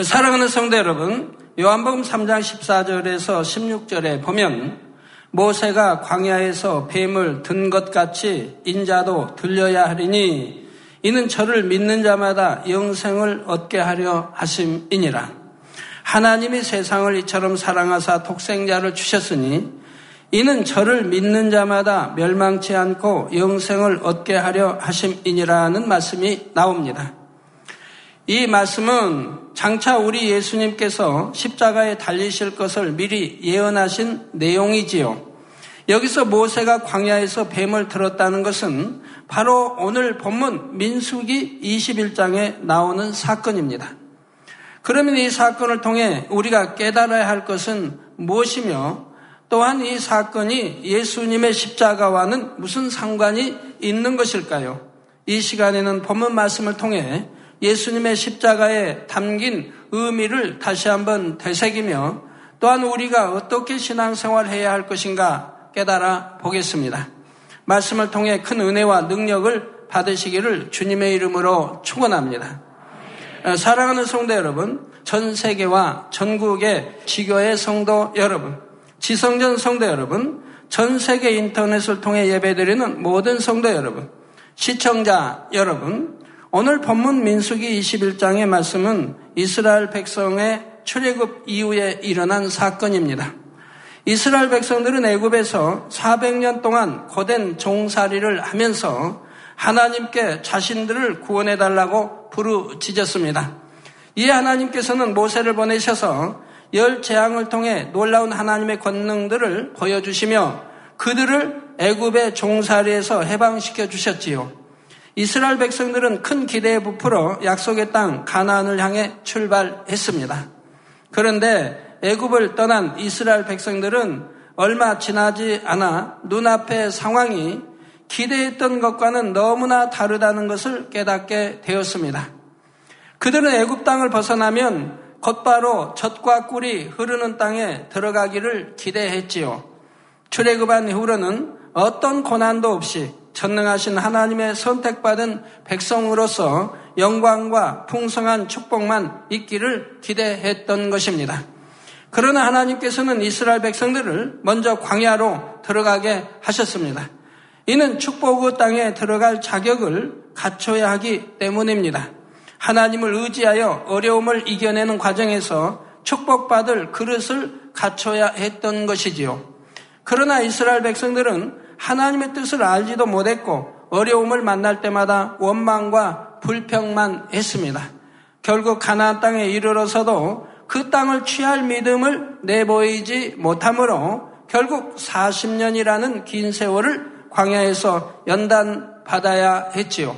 사랑하는 성도 여러분, 요한복음 3장 14절에서 16절에 보면 모세가 광야에서 뱀을 든 것 같이 인자도 들려야 하리니 이는 저를 믿는 자마다 영생을 얻게 하려 하심이니라. 하나님이 세상을 이처럼 사랑하사 독생자를 주셨으니 이는 저를 믿는 자마다 멸망치 않고 영생을 얻게 하려 하심이니라는 말씀이 나옵니다. 이 말씀은 장차 우리 예수님께서 십자가에 달리실 것을 미리 예언하신 내용이지요. 여기서 모세가 광야에서 뱀을 들었다는 것은 바로 오늘 본문 민수기 21장에 나오는 사건입니다. 그러면 이 사건을 통해 우리가 깨달아야 할 것은 무엇이며 또한 이 사건이 예수님의 십자가와는 무슨 상관이 있는 것일까요? 이 시간에는 본문 말씀을 통해 예수님의 십자가에 담긴 의미를 다시 한번 되새기며 또한 우리가 어떻게 신앙생활 해야 할 것인가 깨달아 보겠습니다. 말씀을 통해 큰 은혜와 능력을 받으시기를 주님의 이름으로 축원합니다. 어, 사랑하는 성도 여러분, 전 세계와 전국의 지교의 성도 여러분, 지성전 성도 여러분, 전 세계 인터넷을 통해 예배드리는 모든 성도 여러분, 시청자 여러분, 오늘 본문 민수기 21장의 말씀은 이스라엘 백성의 출애굽 이후에 일어난 사건입니다. 이스라엘 백성들은 애굽에서 400년 동안 고된 종살이를 하면서 하나님께 자신들을 구원해 달라고 부르짖었습니다. 이 하나님께서는 모세를 보내셔서 열 재앙을 통해 놀라운 하나님의 권능들을 보여주시며 그들을 애굽의 종살이에서 해방시켜 주셨지요. 이스라엘 백성들은 큰 기대에 부풀어 약속의 땅 가나안을 향해 출발했습니다. 그런데 애굽을 떠난 이스라엘 백성들은 얼마 지나지 않아 눈앞의 상황이 기대했던 것과는 너무나 다르다는 것을 깨닫게 되었습니다. 그들은 애굽 땅을 벗어나면 곧바로 젖과 꿀이 흐르는 땅에 들어가기를 기대했지요. 출애굽한 이후로는 어떤 고난도 없이 전능하신 하나님의 선택받은 백성으로서 영광과 풍성한 축복만 있기를 기대했던 것입니다. 그러나 하나님께서는 이스라엘 백성들을 먼저 광야로 들어가게 하셨습니다. 이는 축복의 땅에 들어갈 자격을 갖춰야 하기 때문입니다. 하나님을 의지하여 어려움을 이겨내는 과정에서 축복받을 그릇을 갖춰야 했던 것이지요. 그러나 이스라엘 백성들은 하나님의 뜻을 알지도 못했고 어려움을 만날 때마다 원망과 불평만 했습니다. 결국 가나안 땅에 이르러서도 그 땅을 취할 믿음을 내보이지 못하므로 결국 40년이라는 긴 세월을 광야에서 연단 받아야 했지요.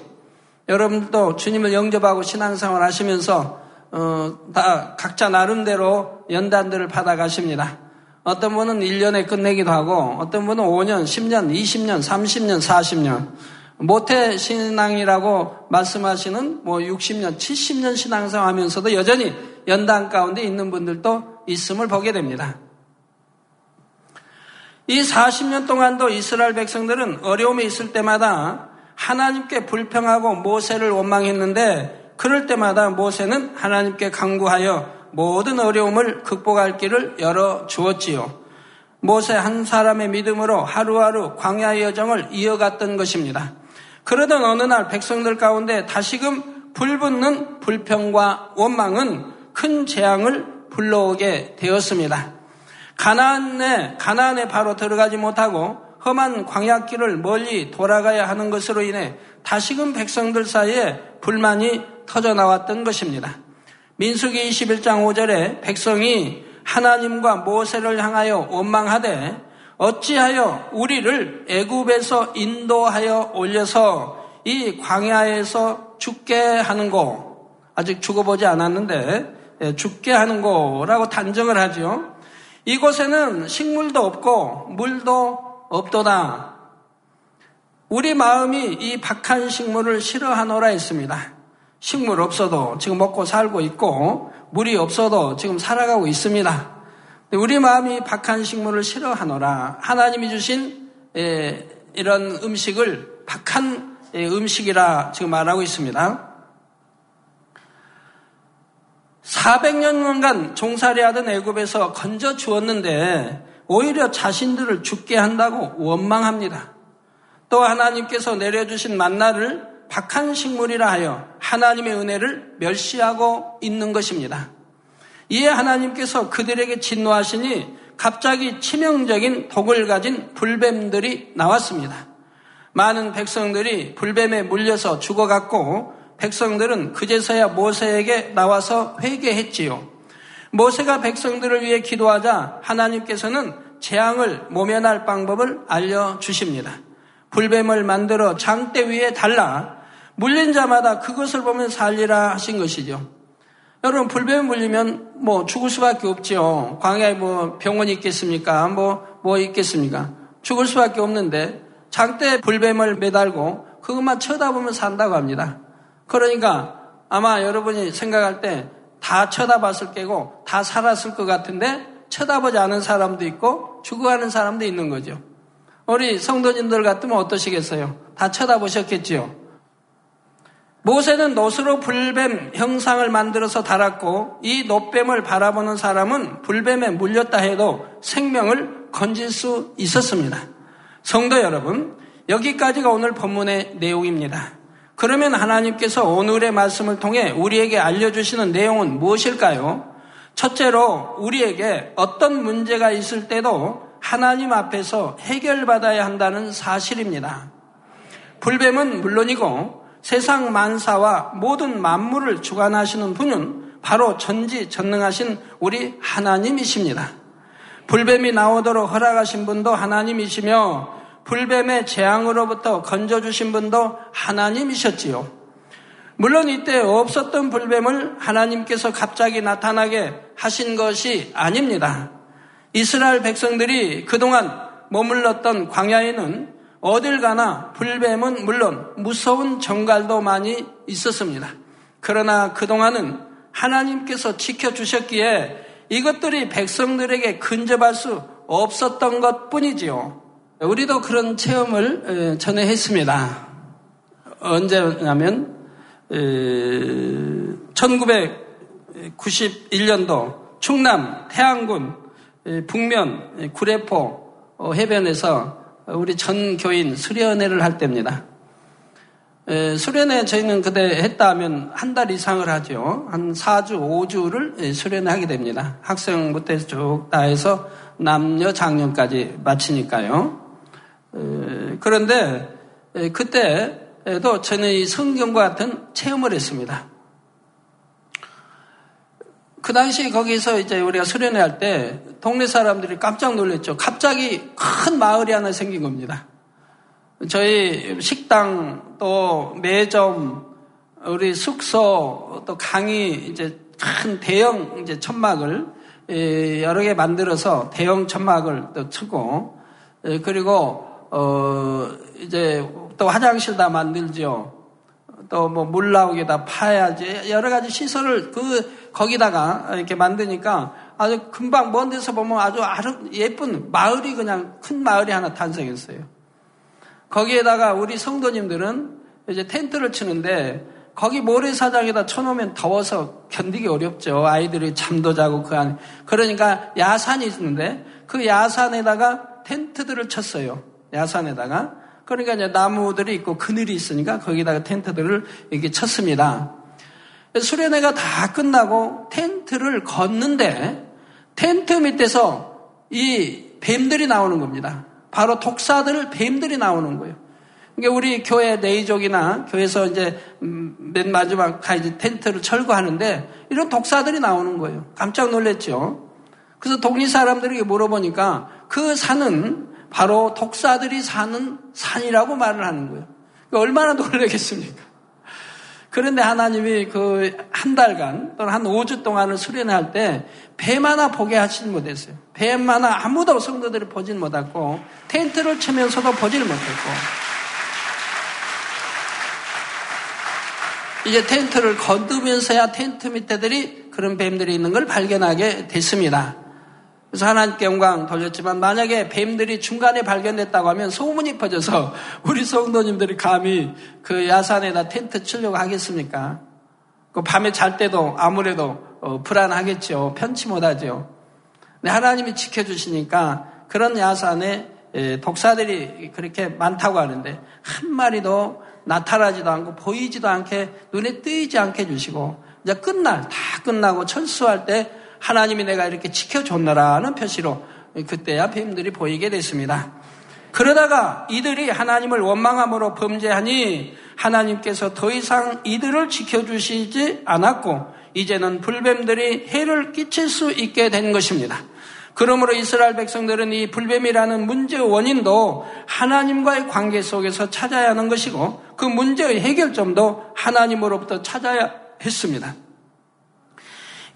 여러분도 주님을 영접하고 신앙생활 하시면서 어, 다 각자 나름대로 연단들을 받아 가십니다. 어떤 분은 1년에 끝내기도 하고 어떤 분은 5년, 10년, 20년, 30년, 40년 모태 신앙이라고 말씀하시는 뭐 60년, 70년 신앙생활 하면서도 여전히 연단 가운데 있는 분들도 있음을 보게 됩니다. 이 40년 동안도 이스라엘 백성들은 어려움이 있을 때마다 하나님께 불평하고 모세를 원망했는데 그럴 때마다 모세는 하나님께 강구하여 모든 어려움을 극복할 길을 열어 주었지요. 모세 한 사람의 믿음으로 하루하루 광야의 여정을 이어갔던 것입니다. 그러던 어느 날 백성들 가운데 다시금 불붙는 불평과 원망은 큰 재앙을 불러오게 되었습니다. 가나안에 가나안에 바로 들어가지 못하고 험한 광야길을 멀리 돌아가야 하는 것으로 인해 다시금 백성들 사이에 불만이 터져 나왔던 것입니다. 민수기 21장 5절에 백성이 하나님과 모세를 향하여 원망하되 어찌하여 우리를 애굽에서 인도하여 올려서 이 광야에서 죽게 하는고 아직 죽어보지 않았는데 예, 죽게 하는고라고 단정을 하죠. 이곳에는 식물도 없고 물도 없도다. 우리 마음이 이 박한 식물을 싫어하노라 했습니다. 식물 없어도 지금 먹고 살고 있고 물이 없어도 지금 살아가고 있습니다. 우리 마음이 박한 식물을 싫어하노라. 하나님이 주신 이런 음식을 박한 음식이라 지금 말하고 있습니다. 400년간 종살이하던 애굽에서 건져 주었는데 오히려 자신들을 죽게 한다고 원망합니다. 또 하나님께서 내려주신 만나를 박한 식물이라 하여 하나님의 은혜를 멸시하고 있는 것입니다. 이에 하나님께서 그들에게 진노하시니 갑자기 치명적인 독을 가진 불뱀들이 나왔습니다. 많은 백성들이 불뱀에 물려서 죽어갔고 백성들은 그제서야 모세에게 나와서 회개했지요. 모세가 백성들을 위해 기도하자 하나님께서는 재앙을 모면할 방법을 알려주십니다. 불뱀을 만들어 장대 위에 달라 물린 자마다 그것을 보면 살리라 하신 것이죠. 여러분 불뱀 물리면 뭐 죽을 수밖에 없지요. 광야에 뭐 병원이 있겠습니까? 뭐뭐 뭐 있겠습니까? 죽을 수밖에 없는데 장대 불뱀을 매달고 그것만 쳐다보면 산다고 합니다. 그러니까 아마 여러분이 생각할 때 다 쳐다봤을 게고 다 살았을 것 같은데 쳐다보지 않은 사람도 있고 죽어가는 사람도 있는 거죠. 우리 성도님들 같으면 어떠시겠어요? 다 쳐다보셨겠지요? 모세는 노스로 불뱀 형상을 만들어서 달았고 이 노뱀을 바라보는 사람은 불뱀에 물렸다 해도 생명을 건질 수 있었습니다. 성도 여러분, 여기까지가 오늘 본문의 내용입니다. 그러면 하나님께서 오늘의 말씀을 통해 우리에게 알려주시는 내용은 무엇일까요? 첫째로 우리에게 어떤 문제가 있을 때도 하나님 앞에서 해결받아야 한다는 사실입니다. 불뱀은 물론이고 세상 만사와 모든 만물을 주관하시는 분은 바로 전지 전능하신 우리 하나님이십니다. 불뱀이 나오도록 허락하신 분도 하나님이시며 불뱀의 재앙으로부터 건져주신 분도 하나님이셨지요. 물론 이때 없었던 불뱀을 하나님께서 갑자기 나타나게 하신 것이 아닙니다. 이스라엘 백성들이 그동안 머물렀던 광야에는 어딜 가나 불뱀은 물론 무서운 정갈도 많이 있었습니다. 그러나 그동안은 하나님께서 지켜주셨기에 이것들이 백성들에게 근접할 수 없었던 것 뿐이지요. 우리도 그런 체험을 전에 했습니다. 언제냐면 1991년도 충남 태안군 북면 구례포 어, 해변에서 우리 전 교인 수련회를 할 때입니다. 수련회 저희는 그때 했다 하면 한 달 이상을 하죠. 한 4주, 5주를 수련회 하게 됩니다. 학생부터 쭉 다 해서 남녀 장년까지 마치니까요. 그런데 그때도 저는 이 성경과 같은 체험을 했습니다. 그 당시 거기서 이제 우리가 수련회 할 때 동네 사람들이 깜짝 놀랐죠. 갑자기 큰 마을이 하나 생긴 겁니다. 저희 식당 또 매점 우리 숙소 또 강의 이제 큰 대형 이제 천막을 여러 개 만들어서 대형 천막을 또 치고 그리고 어 이제 또 화장실 다 만들죠. 또 뭐 물 나오게 다 파야지 여러 가지 시설을 그 거기다가 이렇게 만드니까 아주 금방 먼 데서 보면 아주 예쁜 마을이 그냥 큰 마을이 하나 탄생했어요. 거기에다가 우리 성도님들은 이제 텐트를 치는데 거기 모래사장에다 쳐놓으면 더워서 견디기 어렵죠. 아이들이 잠도 자고 그 안에. 그러니까 야산이 있는데 그 야산에다가 텐트들을 쳤어요. 야산에다가. 그러니까 이제 나무들이 있고 그늘이 있으니까 거기다가 텐트들을 이렇게 쳤습니다. 수련회가 다 끝나고 텐트를 걷는데 텐트 밑에서 이 뱀들이 나오는 겁니다. 바로 독사들 뱀들이 나오는 거예요. 그러니까 우리 교회 네이족이나 교회에서 이제 음, 맨 마지막 이제 텐트를 철거하는데 이런 독사들이 나오는 거예요. 깜짝 놀랐죠. 그래서 독립 사람들에게 물어보니까 그 산은 바로 독사들이 사는 산이라고 말을 하는 거예요. 그러니까 얼마나 놀라겠습니까? 그런데 하나님이 그 한 달간 또는 한 5주 동안을 수련할 때뱀 하나 보게 하지 못했어요. 뱀 하나 아무도 성도들이 보질 못했고 텐트를 치면서도 보질 못했고 이제 텐트를 건드면서야 텐트 밑에들이 그런 뱀들이 있는 걸 발견하게 됐습니다. 그래서 하나님께 영광 돌렸지만 만약에 뱀들이 중간에 발견됐다고 하면 소문이 퍼져서 우리 성도님들이 감히 그 야산에다 텐트 치려고 하겠습니까? 그 밤에 잘 때도 아무래도 어, 불안하겠죠. 편치 못하죠. 근데 하나님이 지켜주시니까 그런 야산에 독사들이 그렇게 많다고 하는데 한 마리도 나타나지도 않고 보이지도 않게 눈에 띄지 않게 해주시고 이제 끝날 다 끝나고 철수할 때 하나님이 내가 이렇게 지켜줬노라는 표시로 그때야 뱀들이 보이게 됐습니다. 그러다가 이들이 하나님을 원망함으로 범죄하니 하나님께서 더 이상 이들을 지켜주시지 않았고 이제는 불뱀들이 해를 끼칠 수 있게 된 것입니다. 그러므로 이스라엘 백성들은 이 불뱀이라는 문제의 원인도 하나님과의 관계 속에서 찾아야 하는 것이고 그 문제의 해결점도 하나님으로부터 찾아야 했습니다.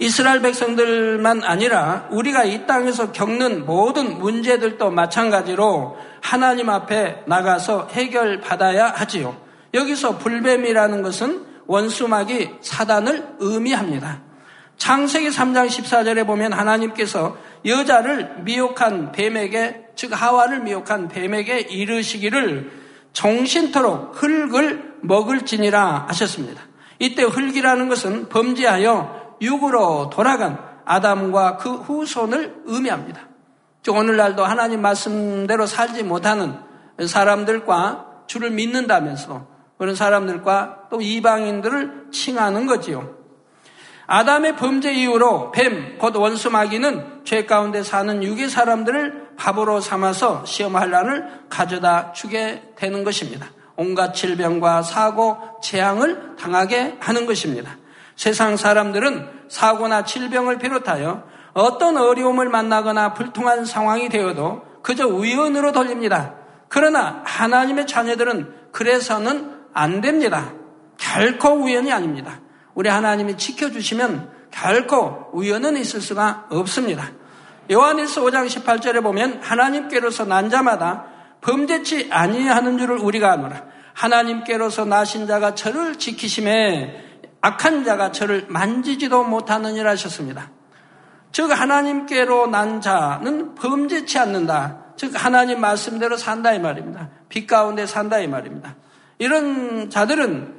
이스라엘 백성들만 아니라 우리가 이 땅에서 겪는 모든 문제들도 마찬가지로 하나님 앞에 나가서 해결받아야 하지요. 여기서 불뱀이라는 것은 원수막이 사단을 의미합니다. 창세기 3장 14절에 보면 하나님께서 여자를 미혹한 뱀에게 즉 하와를 미혹한 뱀에게 이르시기를 정신토록 흙을 먹을지니라 하셨습니다. 이때 흙이라는 것은 범죄하여 육으로 돌아간 아담과 그 후손을 의미합니다. 즉 오늘날도 하나님 말씀대로 살지 못하는 사람들과 주를 믿는다면서 그런 사람들과 또 이방인들을 칭하는 거지요. 아담의 범죄 이후로 뱀, 곧 원수 마귀는 죄 가운데 사는 육의 사람들을 밥으로 삼아서 시험할란을 가져다 주게 되는 것입니다. 온갖 질병과 사고, 재앙을 당하게 하는 것입니다. 세상 사람들은 사고나 질병을 비롯하여 어떤 어려움을 만나거나 불통한 상황이 되어도 그저 우연으로 돌립니다. 그러나 하나님의 자녀들은 그래서는 안 됩니다. 결코 우연이 아닙니다. 우리 하나님이 지켜주시면 결코 우연은 있을 수가 없습니다. 요한일서 5장 18절에 보면 하나님께로서 난 자마다 범죄치 아니하는 줄을 우리가 아노라. 하나님께로서 나신 자가 저를 지키심에 악한 자가 저를 만지지도 못하느니라 하셨습니다. 즉 하나님께로 난 자는 범죄치 않는다. 즉 하나님 말씀대로 산다 이 말입니다. 빛 가운데 산다 이 말입니다. 이런 자들은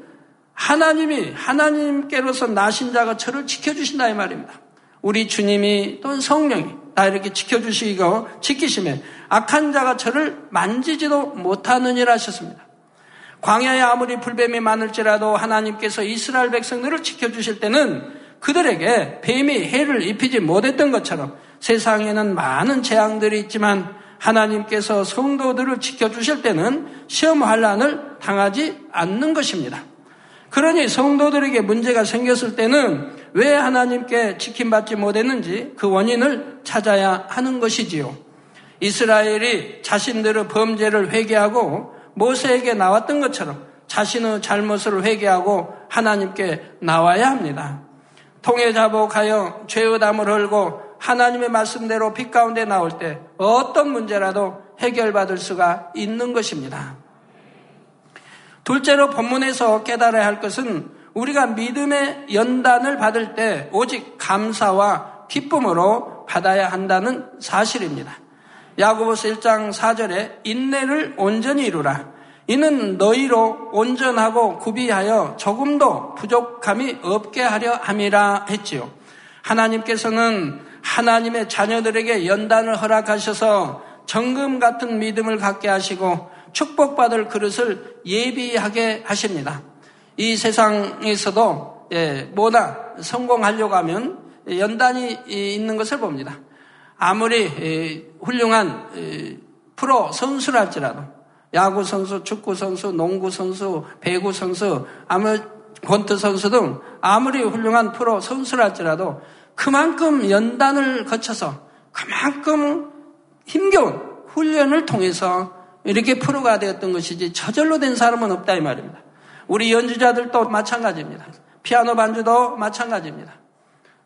하나님이 하나님께로서 나신 자가 저를 지켜주신다 이 말입니다. 우리 주님이 또 성령이 다 이렇게 지켜주시고 지키심에 악한 자가 저를 만지지도 못하느니라 하셨습니다. 광야에 아무리 불뱀이 많을지라도 하나님께서 이스라엘 백성들을 지켜주실 때는 그들에게 뱀이 해를 입히지 못했던 것처럼 세상에는 많은 재앙들이 있지만 하나님께서 성도들을 지켜주실 때는 시험 환란을 당하지 않는 것입니다. 그러니 성도들에게 문제가 생겼을 때는 왜 하나님께 지킴받지 못했는지 그 원인을 찾아야 하는 것이지요. 이스라엘이 자신들의 범죄를 회개하고 모세에게 나왔던 것처럼 자신의 잘못을 회개하고 하나님께 나와야 합니다. 통해 자복하여 죄의 담을 헐고 하나님의 말씀대로 빛 가운데 나올 때 어떤 문제라도 해결받을 수가 있는 것입니다. 둘째로 본문에서 깨달아야 할 것은 우리가 믿음의 연단을 받을 때 오직 감사와 기쁨으로 받아야 한다는 사실입니다. 야고보서 1장 4절에 인내를 온전히 이루라. 이는 너희로 온전하고 구비하여 조금도 부족함이 없게 하려 함이라 했지요. 하나님께서는 하나님의 자녀들에게 연단을 허락하셔서 정금 같은 믿음을 갖게 하시고 축복받을 그릇을 예비하게 하십니다. 이 세상에서도 예, 뭐나 성공하려고 하면 연단이 있는 것을 봅니다. 아무리 훌륭한 프로 선수랄지라도 야구 선수, 축구 선수, 농구 선수, 배구 선수, 아무 권트 선수 등 아무리 훌륭한 프로 선수랄지라도 그만큼 연단을 거쳐서 그만큼 힘겨운 훈련을 통해서 이렇게 프로가 되었던 것이지 저절로 된 사람은 없다 이 말입니다. 우리 연주자들도 마찬가지입니다. 피아노 반주도 마찬가지입니다.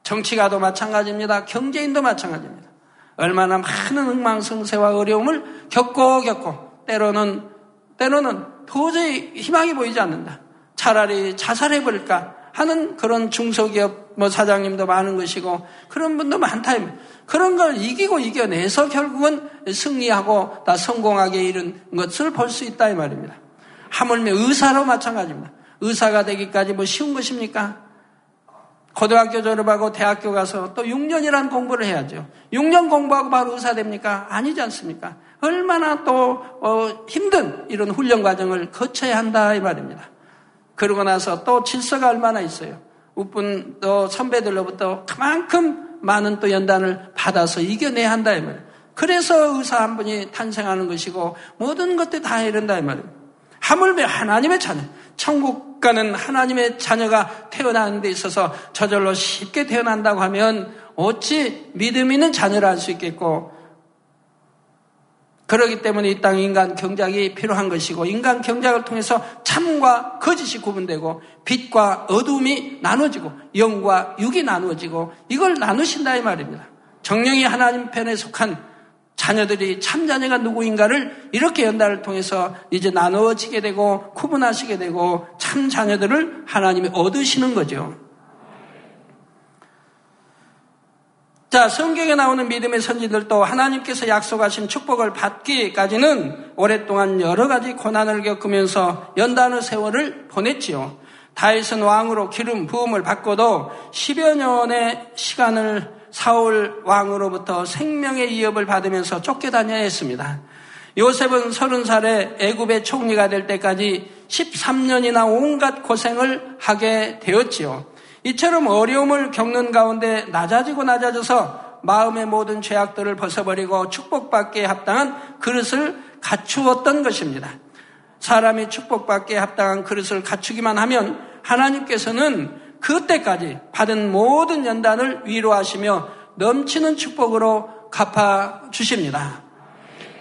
정치가도 마찬가지입니다. 경제인도 마찬가지입니다. 얼마나 많은 흥망성쇠와 어려움을 겪고 겪고 때로는 때로는 도저히 희망이 보이지 않는다. 차라리 자살해 버릴까 하는 그런 중소기업 뭐 사장님도 많은 것이고 그런 분도 많다. 그런 걸 이기고 이겨내서 결국은 승리하고 다 성공하게 이른 것을 볼 수 있다 이 말입니다. 하물며 의사로 마찬가지입니다. 의사가 되기까지 뭐 쉬운 것입니까? 고등학교 졸업하고 대학교 가서 또 6년이란 공부를 해야죠. 6년 공부하고 바로 의사 됩니까? 아니지 않습니까? 얼마나 또 어, 힘든 이런 훈련 과정을 거쳐야 한다 이 말입니다. 그러고 나서 또 질서가 얼마나 있어요. 우쁜 또 선배들로부터 그만큼 많은 또 연단을 받아서 이겨내야 한다 이 말이에요. 그래서 의사 한 분이 탄생하는 것이고 모든 것들이 다 이런다 이 말이에요. 하물며 하나님의 자녀, 천국 가는 하나님의 자녀가 태어나는 데 있어서 저절로 쉽게 태어난다고 하면 어찌 믿음 있는 자녀를 할수 있겠고 그러기 때문에 이 땅 인간 경작이 필요한 것이고 인간 경작을 통해서 참과 거짓이 구분되고 빛과 어둠이 나눠지고 영과 육이 나누어지고 이걸 나누신다 이 말입니다. 정령이 하나님 편에 속한 자녀들이 참 자녀가 누구인가를 이렇게 연단을 통해서 이제 나누어지게 되고 구분하시게 되고 참 자녀들을 하나님이 얻으시는 거죠. 자, 성경에 나오는 믿음의 선지들도 하나님께서 약속하신 축복을 받기까지는 오랫동안 여러 가지 고난을 겪으면서 연단의 세월을 보냈지요. 다윗은 왕으로 기름 부음을 받고도 10여 년의 시간을 사울 왕으로부터 생명의 위협을 받으면서 쫓겨다녀야 했습니다. 요셉은 서른 살에 애굽의 총리가 될 때까지 13년이나 온갖 고생을 하게 되었지요. 이처럼 어려움을 겪는 가운데 낮아지고 낮아져서 마음의 모든 죄악들을 벗어버리고 축복받기에 합당한 그릇을 갖추었던 것입니다. 사람이 축복받기에 합당한 그릇을 갖추기만 하면 하나님께서는 그때까지 받은 모든 연단을 위로하시며 넘치는 축복으로 갚아 주십니다.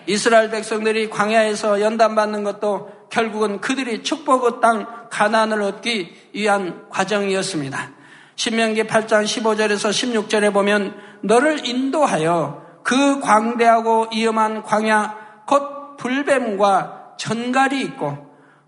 이스라엘 백성들이 광야에서 연단 받는 것도 결국은 그들이 축복의 땅 가난을 얻기 위한 과정이었습니다. 신명기 8장 15절에서 16절에 보면 너를 인도하여 그 광대하고 위험한 광야 곧 불뱀과 전갈이 있고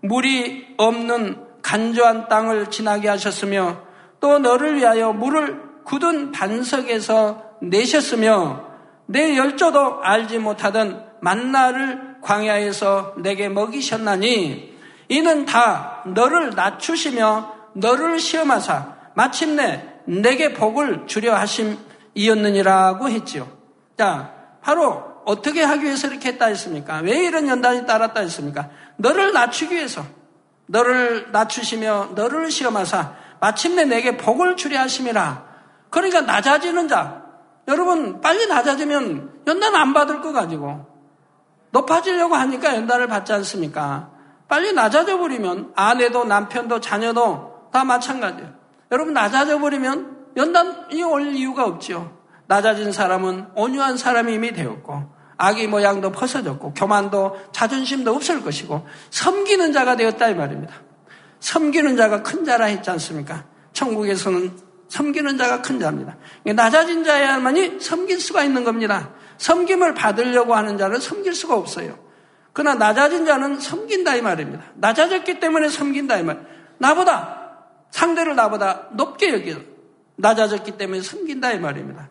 물이 없는 간조한 땅을 지나게 하셨으며 또 너를 위하여 물을 굳은 반석에서 내셨으며 내 열조도 알지 못하던 만나를 광야에서 내게 먹이셨나니 이는 다 너를 낮추시며 너를 시험하사 마침내 내게 복을 주려 하심이었느니라고 했지요. 자, 바로 어떻게 하기 위해서 이렇게 했다 했습니까? 왜 이런 연단이 따랐다 했습니까? 너를 낮추기 위해서 너를 낮추시며 너를 시험하사 마침내 내게 복을 주려 하심이라. 그러니까 낮아지는 자. 여러분, 빨리 낮아지면 연단 안 받을 거 가지고. 높아지려고 하니까 연단을 받지 않습니까? 빨리 낮아져 버리면 아내도 남편도 자녀도 다 마찬가지예요. 여러분, 낮아져 버리면 연단이 올 이유가 없죠. 낮아진 사람은 온유한 사람이 이미 되었고, 아기 모양도 벗어졌고, 교만도 자존심도 없을 것이고, 섬기는 자가 되었다 이 말입니다. 섬기는 자가 큰 자라 했지 않습니까? 천국에서는 섬기는 자가 큰 자입니다. 낮아진 자야만이 섬길 수가 있는 겁니다. 섬김을 받으려고 하는 자는 섬길 수가 없어요. 그러나 낮아진 자는 섬긴다 이 말입니다. 낮아졌기 때문에 섬긴다 이 말. 나보다 상대를 나보다 높게 여겨 낮아졌기 때문에 섬긴다 이 말입니다.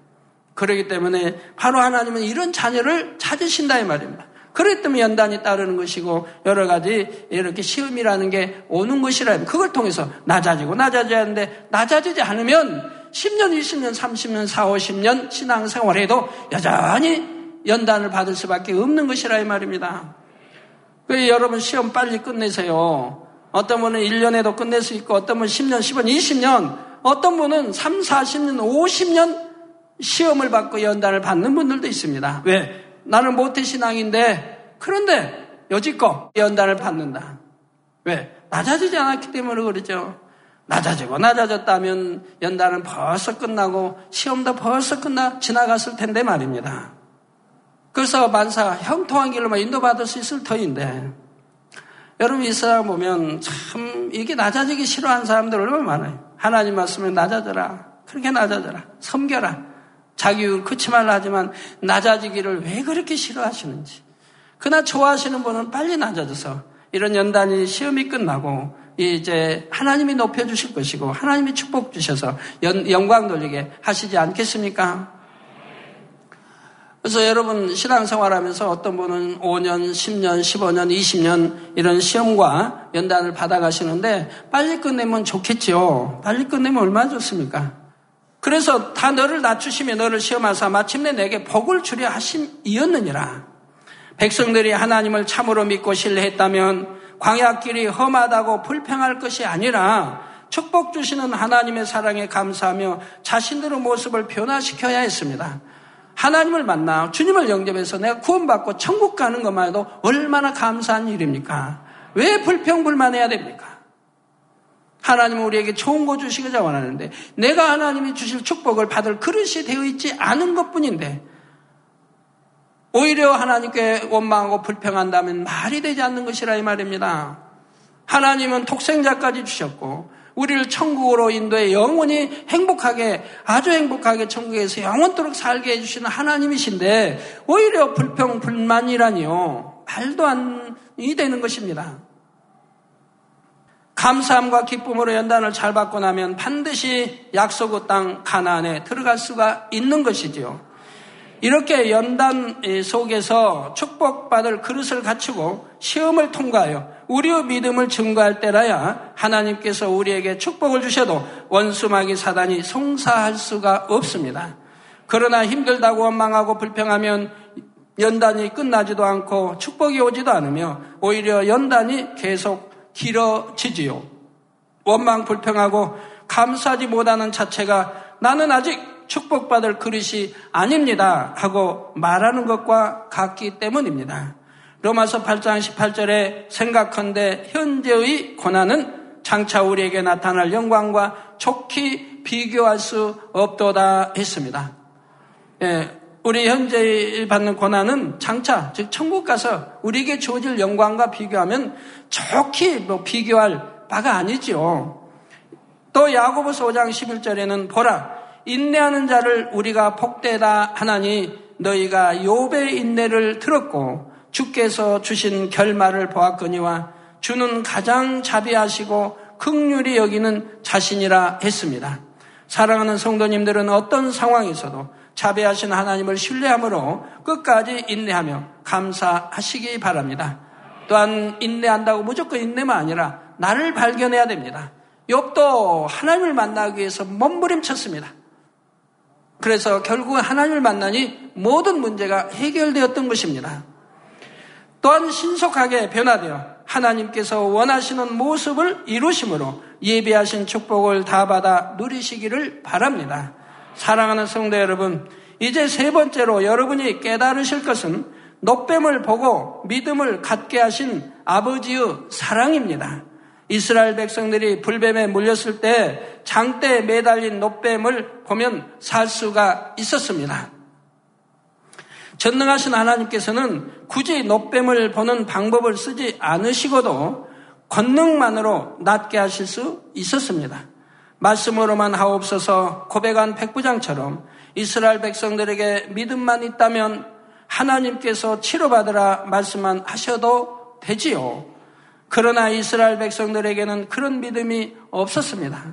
그렇기 때문에 바로 하나님은 이런 자녀를 찾으신다 이 말입니다. 그렇기 때문에 연단이 따르는 것이고 여러 가지 이렇게 시험이라는 게 오는 것이라 그걸 통해서 낮아지고 낮아져야 하는데 낮아지지 않으면 10년, 20년, 30년, 4, 50년 신앙생활에도 여전히 연단을 받을 수밖에 없는 것이라 이 말입니다. 그 여러분 시험 빨리 끝내세요. 어떤 분은 1년에도 끝낼 수 있고 어떤 분은 10년, 10년, 20년 어떤 분은 3, 40년, 50년 시험을 받고 연단을 받는 분들도 있습니다. 왜? 나는 모태신앙인데 그런데 여지껏 연단을 받는다. 왜? 낮아지지 않았기 때문에 그러죠. 낮아지고 낮아졌다면 연단은 벌써 끝나고 시험도 벌써 끝나 지나갔을 텐데 말입니다. 그래서 만사 형통한 길로만 인도받을 수 있을 터인데 여러분 이 세상 보면 참 이게 낮아지기 싫어하는 사람들 얼마나 많아요. 하나님 말씀에 낮아져라. 그렇게 낮아져라. 섬겨라. 자기 그치 말라 하지만 낮아지기를 왜 그렇게 싫어하시는지. 그나 좋아하시는 분은 빨리 낮아져서 이런 연단이 시험이 끝나고 이제 하나님이 높여주실 것이고 하나님이 축복 주셔서 연, 영광 돌리게 하시지 않겠습니까? 그래서 여러분 신앙생활 하면서 어떤 분은 5년, 10년, 15년, 20년 이런 시험과 연단을 받아가시는데 빨리 끝내면 좋겠죠. 빨리 끝내면 얼마나 좋습니까? 그래서 다 너를 낮추시며 너를 시험하사 마침내 내게 복을 주려 하심이었느니라. 백성들이 하나님을 참으로 믿고 신뢰했다면 광야길이 험하다고 불평할 것이 아니라 축복 주시는 하나님의 사랑에 감사하며 자신들의 모습을 변화시켜야 했습니다. 하나님을 만나 주님을 영접해서 내가 구원받고 천국 가는 것만 해도 얼마나 감사한 일입니까? 왜 불평불만해야 됩니까? 하나님은 우리에게 좋은 거 주시기자 원하는데 내가 하나님이 주실 축복을 받을 그릇이 되어 있지 않은 것 뿐인데 오히려 하나님께 원망하고 불평한다면 말이 되지 않는 것이라 이 말입니다. 하나님은 독생자까지 주셨고 우리를 천국으로 인도해 영원히 행복하게 아주 행복하게 천국에서 영원토록 살게 해주시는 하나님이신데 오히려 불평 불만이라니요 말도 안이 되는 것입니다. 감사함과 기쁨으로 연단을 잘 받고 나면 반드시 약속의 땅 가나안에 들어갈 수가 있는 것이지요. 이렇게 연단 속에서 축복받을 그릇을 갖추고 시험을 통과하여 우리의 믿음을 증거할 때라야 하나님께서 우리에게 축복을 주셔도 원수마귀 사단이 송사할 수가 없습니다. 그러나 힘들다고 원망하고 불평하면 연단이 끝나지도 않고 축복이 오지도 않으며 오히려 연단이 계속 길어지지요. 원망 불평하고 감사하지 못하는 자체가 나는 아직 축복받을 그릇이 아닙니다. 하고 말하는 것과 같기 때문입니다. 로마서 8장 18절에 생각한데 현재의 고난은 장차 우리에게 나타날 영광과 좋게 비교할 수 없도다 했습니다. 예, 우리 현재 받는 고난은 장차, 즉 천국 가서 우리에게 주어질 영광과 비교하면 좋게 뭐 비교할 바가 아니죠. 또 야고보서 5장 11절에는 보라 인내하는 자를 우리가 복되다 하나니 너희가 욥의 인내를 들었고 주께서 주신 결말을 보았거니와 주는 가장 자비하시고 극률이 여기는 자신이라 했습니다. 사랑하는 성도님들은 어떤 상황에서도 자비하신 하나님을 신뢰함으로 끝까지 인내하며 감사하시기 바랍니다. 또한 인내한다고 무조건 인내만 아니라 나를 발견해야 됩니다. 욥도 하나님을 만나기 위해서 몸부림쳤습니다. 그래서 결국은 하나님을 만나니 모든 문제가 해결되었던 것입니다. 또한 신속하게 변화되어 하나님께서 원하시는 모습을 이루심으로 예비하신 축복을 다 받아 누리시기를 바랍니다. 사랑하는 성도 여러분, 이제 세 번째로 여러분이 깨달으실 것은 노뱀을 보고 믿음을 갖게 하신 아버지의 사랑입니다. 이스라엘 백성들이 불뱀에 물렸을 때 장대에 매달린 노뱀을 보면 살 수가 있었습니다. 전능하신 하나님께서는 굳이 노뱀을 보는 방법을 쓰지 않으시고도 권능만으로 낫게 하실 수 있었습니다. 말씀으로만 하옵소서 고백한 백부장처럼 이스라엘 백성들에게 믿음만 있다면 하나님께서 치료받으라 말씀만 하셔도 되지요. 그러나 이스라엘 백성들에게는 그런 믿음이 없었습니다.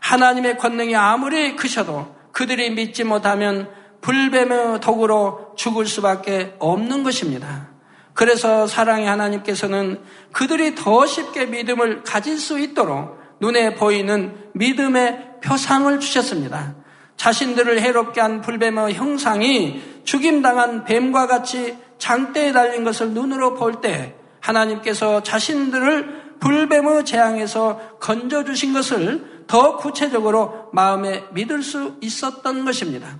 하나님의 권능이 아무리 크셔도 그들이 믿지 못하면 불뱀의 독으로 죽을 수밖에 없는 것입니다. 그래서 사랑의 하나님께서는 그들이 더 쉽게 믿음을 가질 수 있도록 눈에 보이는 믿음의 표상을 주셨습니다. 자신들을 해롭게 한 불뱀의 형상이 죽임당한 뱀과 같이 장대에 달린 것을 눈으로 볼 때 하나님께서 자신들을 불뱀의 재앙에서 건져주신 것을 더 구체적으로 마음에 믿을 수 있었던 것입니다.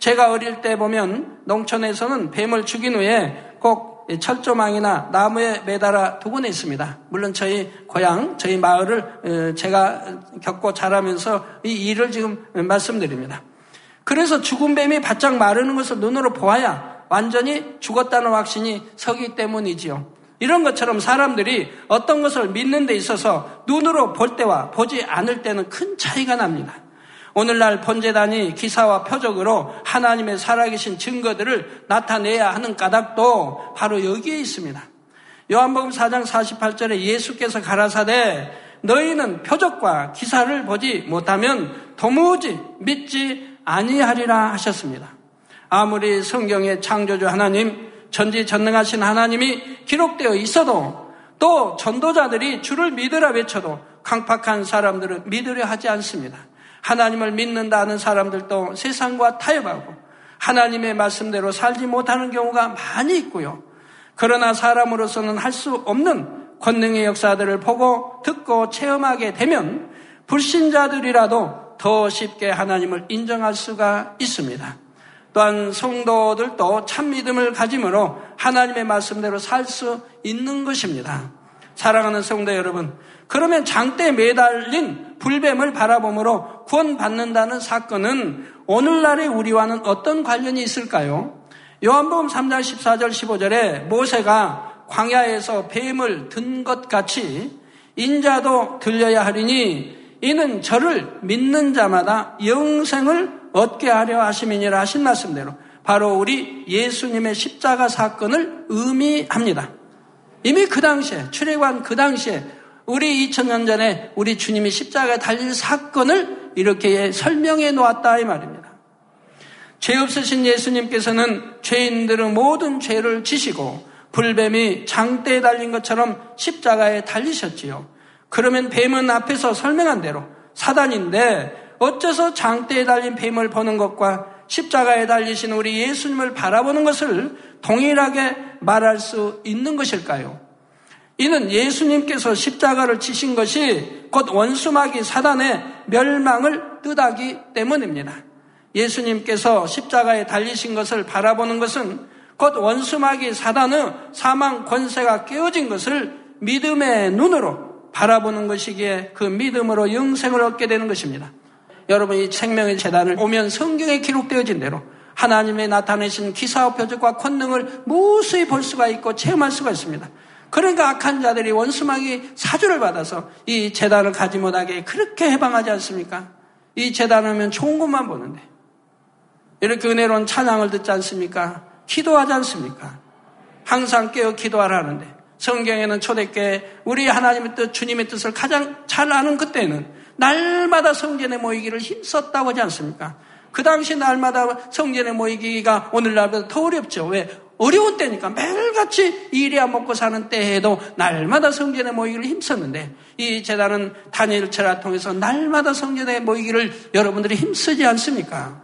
제가 어릴 때 보면 농촌에서는 뱀을 죽인 후에 꼭 철조망이나 나무에 매달아 두곤 있습니다. 물론 저희 고향, 저희 마을을 제가 겪고 자라면서 이 일을 지금 말씀드립니다. 그래서 죽은 뱀이 바짝 마르는 것을 눈으로 보아야 완전히 죽었다는 확신이 서기 때문이지요. 이런 것처럼 사람들이 어떤 것을 믿는 데 있어서 눈으로 볼 때와 보지 않을 때는 큰 차이가 납니다. 오늘날 번제단이 기사와 표적으로 하나님의 살아계신 증거들을 나타내야 하는 까닭도 바로 여기에 있습니다. 요한복음 4장 48절에 예수께서 가라사대 너희는 표적과 기사를 보지 못하면 도무지 믿지 아니하리라 하셨습니다. 아무리 성경의 창조주 하나님, 전지 전능하신 하나님이 기록되어 있어도 또 전도자들이 주를 믿으라 외쳐도 강팍한 사람들은 믿으려 하지 않습니다. 하나님을 믿는다는 사람들도 세상과 타협하고 하나님의 말씀대로 살지 못하는 경우가 많이 있고요. 그러나 사람으로서는 할 수 없는 권능의 역사들을 보고 듣고 체험하게 되면 불신자들이라도 더 쉽게 하나님을 인정할 수가 있습니다. 또한 성도들도 참 믿음을 가짐으로 하나님의 말씀대로 살 수 있는 것입니다. 사랑하는 성도 여러분, 그러면 장대에 매달린 불뱀을 바라봄으로 구원받는다는 사건은 오늘날의 우리와는 어떤 관련이 있을까요? 요한복음 3장 14절 15절에 모세가 광야에서 뱀을 든 것 같이 인자도 들려야 하리니 이는 저를 믿는 자마다 영생을 얻게 하려 하심이니라 하신 말씀대로 바로 우리 예수님의 십자가 사건을 의미합니다. 이미 그 당시에 출애관 그 당시에 우리 2000년 전에 우리 주님이 십자가에 달릴 사건을 이렇게 설명해 놓았다 이 말입니다. 죄 없으신 예수님께서는 죄인들의 모든 죄를 지시고 불뱀이 장대에 달린 것처럼 십자가에 달리셨지요. 그러면 뱀은 앞에서 설명한 대로 사단인데 어째서 장대에 달린 뱀을 보는 것과 십자가에 달리신 우리 예수님을 바라보는 것을 동일하게 말할 수 있는 것일까요? 이는 예수님께서 십자가를 치신 것이 곧 원수마귀 사단의 멸망을 뜻하기 때문입니다. 예수님께서 십자가에 달리신 것을 바라보는 것은 곧 원수마귀 사단의 사망 권세가 깨어진 것을 믿음의 눈으로 바라보는 것이기에 그 믿음으로 영생을 얻게 되는 것입니다. 여러분 이 생명의 재단을 오면 성경에 기록되어진 대로 하나님의 나타내신 기사와 표적과 권능을 무수히 볼 수가 있고 체험할 수가 있습니다. 그러니까 악한 자들이 원수막이 사주를 받아서 이 재단을 가지 못하게 그렇게 해방하지 않습니까? 이 재단을 하면 좋은 것만 보는데 이렇게 은혜로운 찬양을 듣지 않습니까? 기도하지 않습니까? 항상 깨어 기도하라는데 성경에는 초대교회 우리 하나님의 뜻, 주님의 뜻을 가장 잘 아는 그때는 날마다 성전에 모이기를 힘썼다고 하지 않습니까? 그 당시 날마다 성전에 모이기가 오늘날보다 더 어렵죠. 왜? 어려운 때니까 매일같이 일해야 먹고 사는 때에도 날마다 성전에 모이기를 힘썼는데 이 재단은 다니엘 철학 통해서 날마다 성전에 모이기를 여러분들이 힘쓰지 않습니까?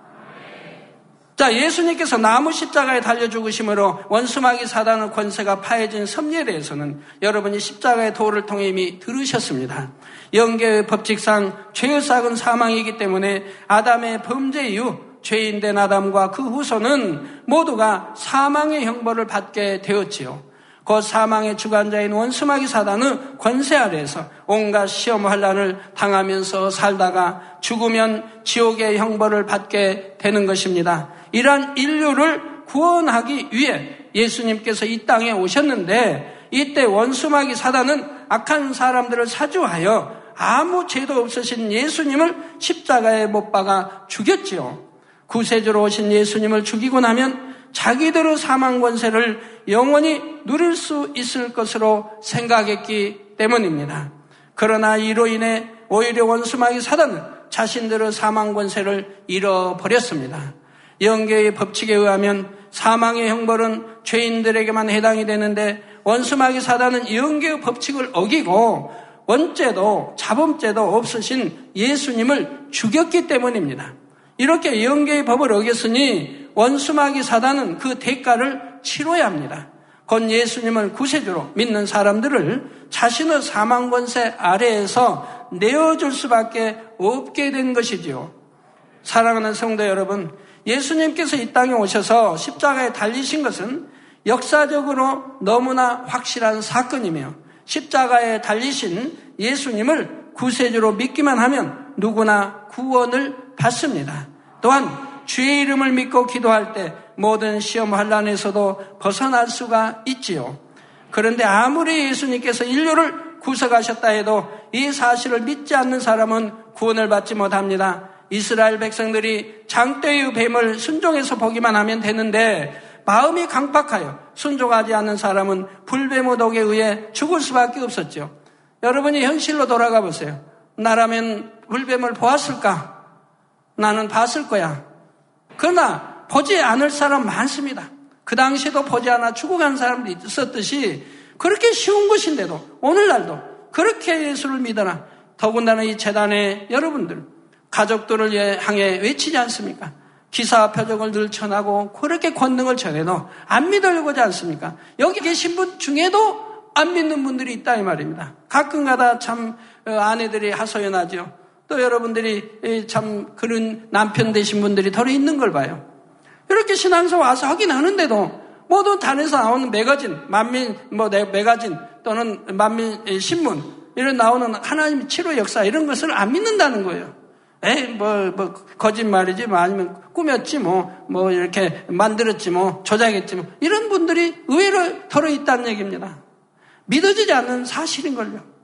자, 예수님께서 나무 십자가에 달려 죽으심으로 원수마귀 사단의 권세가 파해진 섭리에 대해서는 여러분이 십자가의 도를 통해 이미 들으셨습니다. 영계의 법칙상 죄의 싹은 사망이기 때문에 아담의 범죄 이후 죄인된 아담과 그 후손은 모두가 사망의 형벌을 받게 되었지요. 그 사망의 주관자인 원수마귀 사단의 권세 아래에서 온갖 시험 환란을 당하면서 살다가 죽으면 지옥의 형벌을 받게 되는 것입니다. 이러한 인류를 구원하기 위해 예수님께서 이 땅에 오셨는데 이때 원수마귀 사단은 악한 사람들을 사주하여 아무 죄도 없으신 예수님을 십자가에 못 박아 죽였지요. 구세주로 오신 예수님을 죽이고 나면 자기들의 사망 권세를 영원히 누릴 수 있을 것으로 생각했기 때문입니다. 그러나 이로 인해 오히려 원수마귀 사단은 자신들의 사망 권세를 잃어버렸습니다. 영계의 법칙에 의하면 사망의 형벌은 죄인들에게만 해당이 되는데 원수마귀 사단은 영계의 법칙을 어기고 원죄도 자범죄도 없으신 예수님을 죽였기 때문입니다. 이렇게 영계의 법을 어겼으니 원수마귀 사단은 그 대가를 치러야 합니다. 곧 예수님을 구세주로 믿는 사람들을 자신의 사망 권세 아래에서 내어줄 수밖에 없게 된 것이지요. 사랑하는 성도 여러분, 예수님께서 이 땅에 오셔서 십자가에 달리신 것은 역사적으로 너무나 확실한 사건이며 십자가에 달리신 예수님을 구세주로 믿기만 하면 누구나 구원을 받습니다. 또한 주의 이름을 믿고 기도할 때 모든 시험 환란에서도 벗어날 수가 있지요. 그런데 아무리 예수님께서 인류를 구속하셨다 해도 이 사실을 믿지 않는 사람은 구원을 받지 못합니다. 이스라엘 백성들이 장대의 뱀을 순종해서 보기만 하면 되는데 마음이 강팍하여 순종하지 않는 사람은 불뱀의 독에 의해 죽을 수밖에 없었죠. 여러분이 현실로 돌아가 보세요. 나라면 불뱀을 보았을까? 나는 봤을 거야. 그러나 보지 않을 사람 많습니다. 그 당시에도 보지 않아 죽어간 사람들이 있었듯이 그렇게 쉬운 것인데도 오늘날도 그렇게 예수를 믿어라. 더군다나 이 재단의 여러분들 가족들을 향해 외치지 않습니까? 기사 표적을 늘 전하고 그렇게 권능을 전해도 안 믿으려고 하지 않습니까? 여기 계신 분 중에도 안 믿는 분들이 있다 이 말입니다. 가끔가다 참 어, 아내들이 하소연하죠. 또 여러분들이 참 그런 남편 되신 분들이 덜어 있는 걸 봐요. 이렇게 신앙서 와서 하긴 하는데도 모두 단에서 나오는 매거진, 만민 뭐 매거진 또는 만민 신문 이런 나오는 하나님 치료 역사 이런 것을 안 믿는다는 거예요. 에이, 뭐, 뭐, 거짓말이지, 뭐, 아니면 꾸몄지, 뭐, 뭐, 이렇게 만들었지, 뭐, 조작했지, 뭐, 이런 분들이 의외로 덜어 있다는 얘기입니다. 믿어지지 않는 사실인걸요.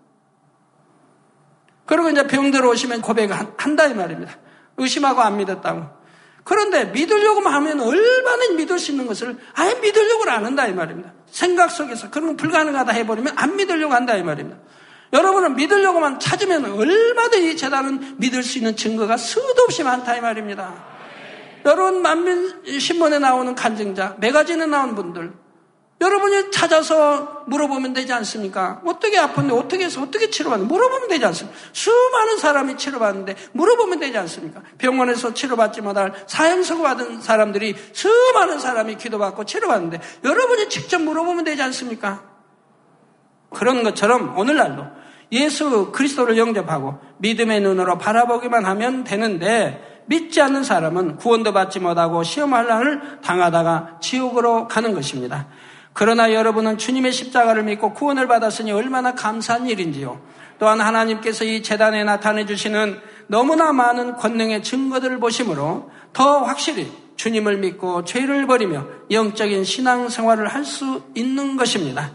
그리고 이제 병들 오시면 고백을 한다, 이 말입니다. 의심하고 안 믿었다고. 그런데 믿으려고만 하면 얼마나 믿을 수 있는 것을 아예 믿으려고는 안 한다, 이 말입니다. 생각 속에서 건 불가능하다 해버리면 안 믿으려고 한다, 이 말입니다. 여러분은 믿으려고만 찾으면 얼마든지 재단은 믿을 수 있는 증거가 수도 없이 많다 이 말입니다. 여러분 만민 신문에 나오는 간증자, 매가진에 나온 분들, 여러분이 찾아서 물어보면 되지 않습니까? 어떻게 아픈데 어떻게 해서 어떻게 치료받는데 물어보면 되지 않습니까? 수많은 사람이 치료받는데 물어보면 되지 않습니까? 병원에서 치료받지 못할 사형선고 받은 사람들이 수많은 사람이 기도받고 치료받는데 여러분이 직접 물어보면 되지 않습니까? 그런 것처럼 오늘날도 예수 그리스도를 영접하고 믿음의 눈으로 바라보기만 하면 되는데 믿지 않는 사람은 구원도 받지 못하고 시험할란을 당하다가 지옥으로 가는 것입니다. 그러나 여러분은 주님의 십자가를 믿고 구원을 받았으니 얼마나 감사한 일인지요. 또한 하나님께서 이 재단에 나타내 주시는 너무나 많은 권능의 증거들을 보심으로 더 확실히 주님을 믿고 죄를 버리며 영적인 신앙 생활을 할 수 있는 것입니다.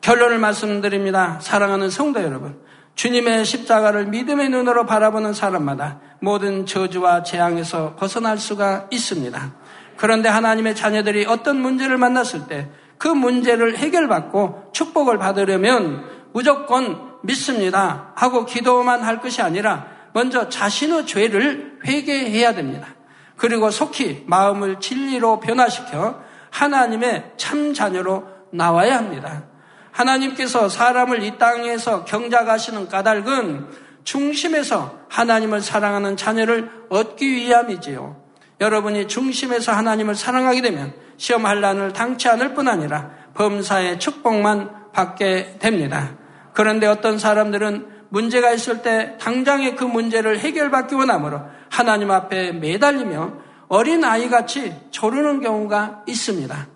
결론을 말씀드립니다. 사랑하는 성도 여러분. 주님의 십자가를 믿음의 눈으로 바라보는 사람마다 모든 저주와 재앙에서 벗어날 수가 있습니다. 그런데 하나님의 자녀들이 어떤 문제를 만났을 때 그 문제를 해결받고 축복을 받으려면 무조건 믿습니다 하고 기도만 할 것이 아니라 먼저 자신의 죄를 회개해야 됩니다. 그리고 속히 마음을 진리로 변화시켜 하나님의 참 자녀로 나와야 합니다. 하나님께서 사람을 이 땅에서 경작하시는 까닭은 중심에서 하나님을 사랑하는 자녀를 얻기 위함이지요. 여러분이 중심에서 하나님을 사랑하게 되면 시험할 난을 당치 않을 뿐 아니라 범사의 축복만 받게 됩니다. 그런데 어떤 사람들은 문제가 있을 때 당장에 그 문제를 해결받기 원하므로 하나님 앞에 매달리며 어린 아이같이 조르는 경우가 있습니다.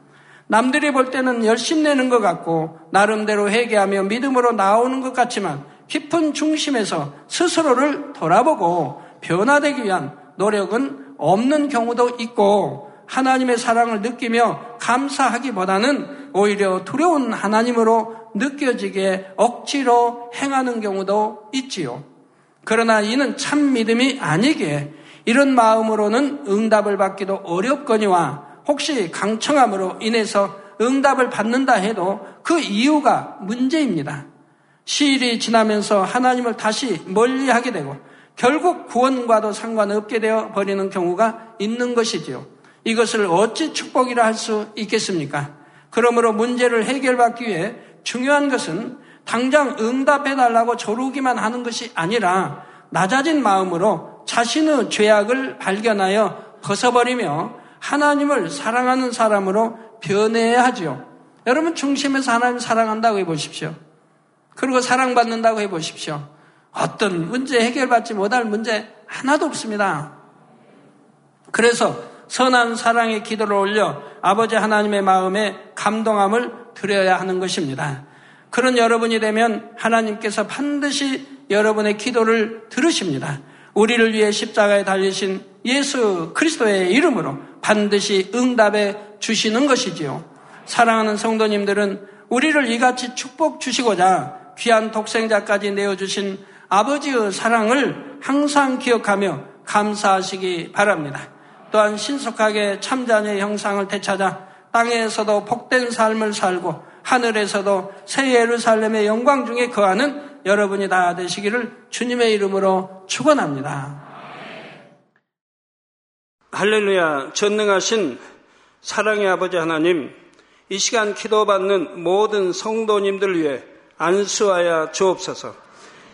남들이 볼 때는 열심 내는 것 같고 나름대로 회개하며 믿음으로 나오는 것 같지만 깊은 중심에서 스스로를 돌아보고 변화되기 위한 노력은 없는 경우도 있고 하나님의 사랑을 느끼며 감사하기보다는 오히려 두려운 하나님으로 느껴지게 억지로 행하는 경우도 있지요. 그러나 이는 참 믿음이 아니기에 이런 마음으로는 응답을 받기도 어렵거니와 혹시 강청함으로 인해서 응답을 받는다 해도 그 이유가 문제입니다. 시일이 지나면서 하나님을 다시 멀리 하게 되고 결국 구원과도 상관없게 되어 버리는 경우가 있는 것이지요. 이것을 어찌 축복이라 할 수 있겠습니까? 그러므로 문제를 해결받기 위해 중요한 것은 당장 응답해 달라고 조르기만 하는 것이 아니라 낮아진 마음으로 자신의 죄악을 발견하여 벗어버리며 하나님을 사랑하는 사람으로 변해야 하죠. 여러분 중심에서 하나님 사랑한다고 해보십시오. 그리고 사랑받는다고 해보십시오. 어떤 문제 해결받지 못할 문제 하나도 없습니다. 그래서 선한 사랑의 기도를 올려 아버지 하나님의 마음에 감동함을 드려야 하는 것입니다. 그런 여러분이 되면 하나님께서 반드시 여러분의 기도를 들으십니다. 우리를 위해 십자가에 달리신 예수 그리스도의 이름으로 반드시 응답해 주시는 것이지요. 사랑하는 성도님들은 우리를 이같이 축복 주시고자 귀한 독생자까지 내어주신 아버지의 사랑을 항상 기억하며 감사하시기 바랍니다. 또한 신속하게 참자의 형상을 되찾아 땅에서도 복된 삶을 살고 하늘에서도 새 예루살렘의 영광 중에 거하는 여러분이 다 되시기를 주님의 이름으로 축원합니다. 할렐루야 전능하신 사랑의 아버지 하나님 이 시간 기도받는 모든 성도님들 위해 안수하여 주옵소서